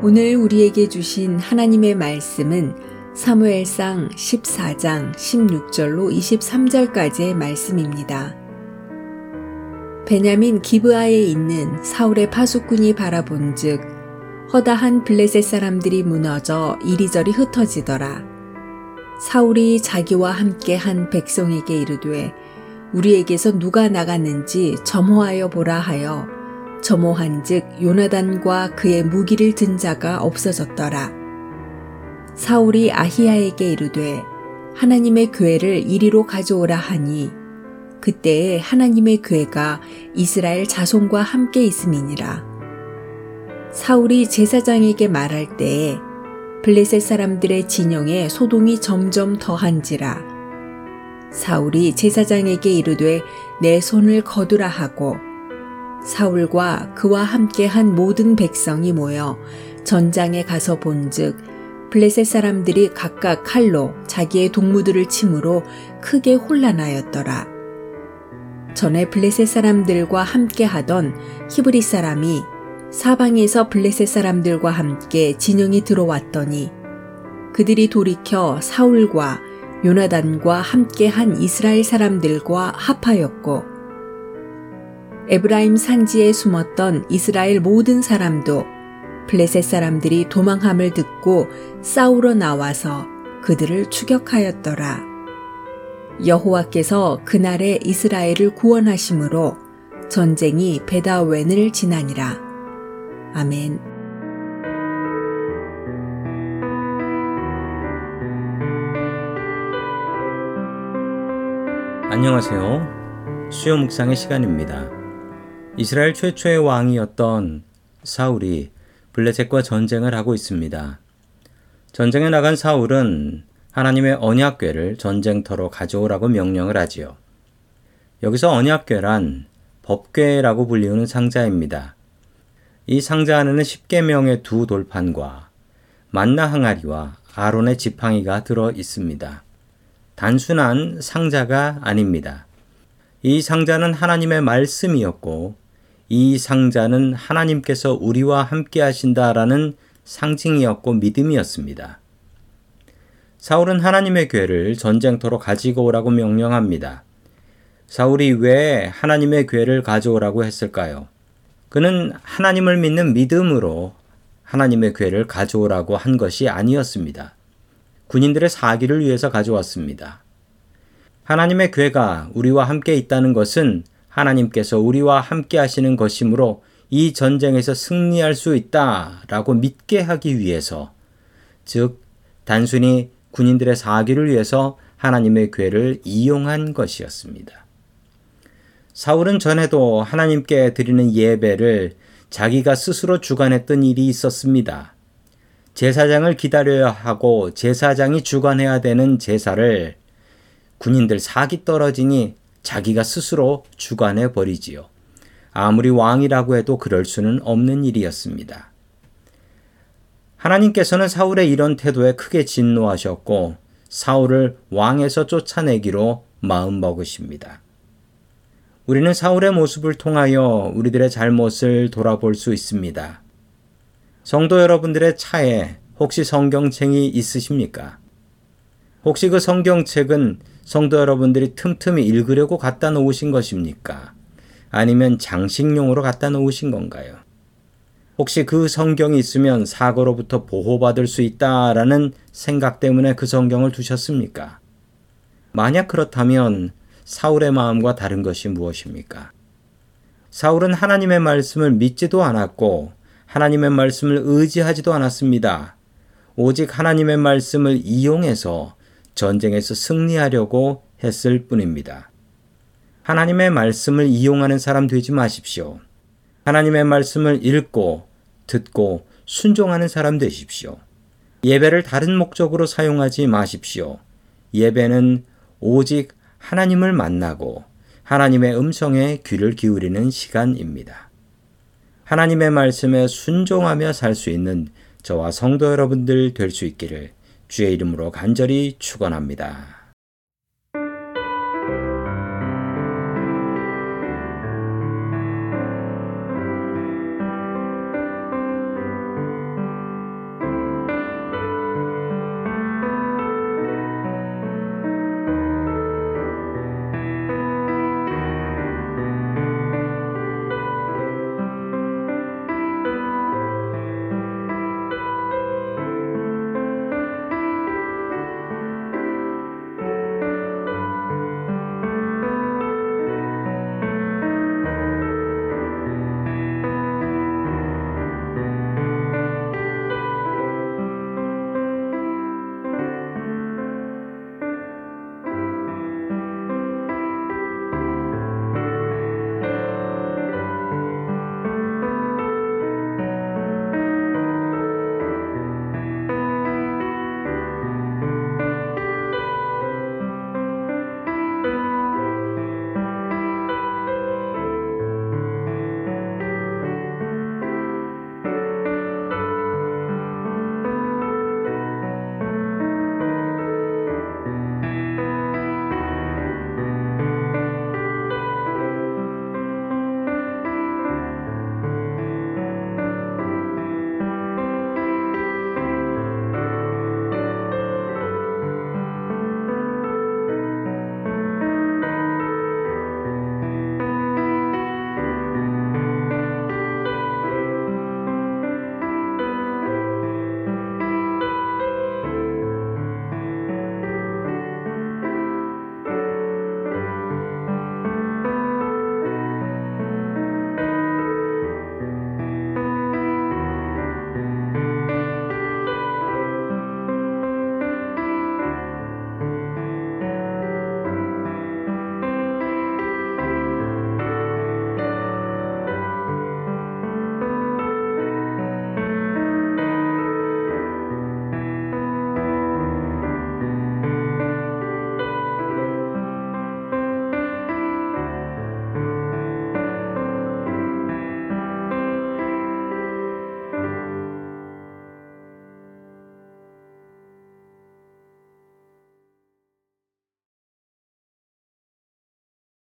오늘 우리에게 주신 하나님의 말씀은 사무엘상 14장 16절로 23절까지의 말씀입니다. 베냐민 기브아에 있는 사울의 파수꾼이 바라본즉 허다한 블레셋 사람들이 무너져 이리저리 흩어지더라. 사울이 자기와 함께 한 백성에게 이르되 우리에게서 누가 나갔는지 점호하여 보라 하여 점호한즉 요나단과 그의 무기를 든 자가 없어졌더라. 사울이 아히야에게 이르되 하나님의 괴를 이리로 가져오라 하니 그때에 하나님의 괴가 이스라엘 자손과 함께 있음이니라. 사울이 제사장에게 말할 때에 블레셋 사람들의 진영에 소동이 점점 더한지라. 사울이 제사장에게 이르되 내 손을 거두라 하고 사울과 그와 함께 한 모든 백성이 모여 전장에 가서 본즉 블레셋 사람들이 각각 칼로 자기의 동무들을 침으로 크게 혼란하였더라. 전에 블레셋 사람들과 함께 하던 히브리 사람이 사방에서 블레셋 사람들과 함께 진영이 들어왔더니 그들이 돌이켜 사울과 요나단과 함께 한 이스라엘 사람들과 합하였고 에브라임 산지에 숨었던 이스라엘 모든 사람도 블레셋 사람들이 도망함을 듣고 싸우러 나와서 그들을 추격하였더라. 여호와께서 그날에 이스라엘을 구원하심으로 전쟁이 베다웬을 지나니라. 아멘. 안녕하세요. 수요 묵상의 시간입니다. 이스라엘 최초의 왕이었던 사울이 블레셋과 전쟁을 하고 있습니다. 전쟁에 나간 사울은 하나님의 언약궤를 전쟁터로 가져오라고 명령을 하지요. 여기서 언약궤란 법궤라고 불리우는 상자입니다. 이 상자 안에는 10계명의 두 돌판과 만나 항아리와 아론의 지팡이가 들어 있습니다. 단순한 상자가 아닙니다. 이 상자는 하나님의 말씀이었고 이 상자는 하나님께서 우리와 함께 하신다라는 상징이었고 믿음이었습니다. 사울은 하나님의 괴를 전쟁터로 가지고 오라고 명령합니다. 사울이 왜 하나님의 괴를 가져오라고 했을까요? 그는 하나님을 믿는 믿음으로 하나님의 괴를 가져오라고 한 것이 아니었습니다. 군인들의 사기를 위해서 가져왔습니다. 하나님의 괴가 우리와 함께 있다는 것은 하나님께서 우리와 함께 하시는 것이므로 이 전쟁에서 승리할 수 있다라고 믿게 하기 위해서 즉 단순히 군인들의 사기를 위해서 하나님의 괴를 이용한 것이었습니다. 사울은 전에도 하나님께 드리는 예배를 자기가 스스로 주관했던 일이 있었습니다. 제사장을 기다려야 하고 제사장이 주관해야 되는 제사를 군인들 사기 떨어지니 자기가 스스로 주관해 버리지요. 아무리 왕이라고 해도 그럴 수는 없는 일이었습니다. 하나님께서는 사울의 이런 태도에 크게 진노하셨고 사울을 왕에서 쫓아내기로 마음먹으십니다. 우리는 사울의 모습을 통하여 우리들의 잘못을 돌아볼 수 있습니다. 성도 여러분들의 차에 혹시 성경책이 있으십니까? 혹시 그 성경책은 성도 여러분들이 틈틈이 읽으려고 갖다 놓으신 것입니까? 아니면 장식용으로 갖다 놓으신 건가요? 혹시 그 성경이 있으면 사고로부터 보호받을 수 있다라는 생각 때문에 그 성경을 두셨습니까? 만약 그렇다면 사울의 마음과 다른 것이 무엇입니까? 사울은 하나님의 말씀을 믿지도 않았고 하나님의 말씀을 의지하지도 않았습니다. 오직 하나님의 말씀을 이용해서 전쟁에서 승리하려고 했을 뿐입니다. 하나님의 말씀을 이용하는 사람 되지 마십시오. 하나님의 말씀을 읽고 듣고 순종하는 사람 되십시오. 예배를 다른 목적으로 사용하지 마십시오. 예배는 오직 하나님을 만나고 하나님의 음성에 귀를 기울이는 시간입니다. 하나님의 말씀에 순종하며 살 수 있는 저와 성도 여러분들 될 수 있기를 주의 이름으로 간절히 축원합니다.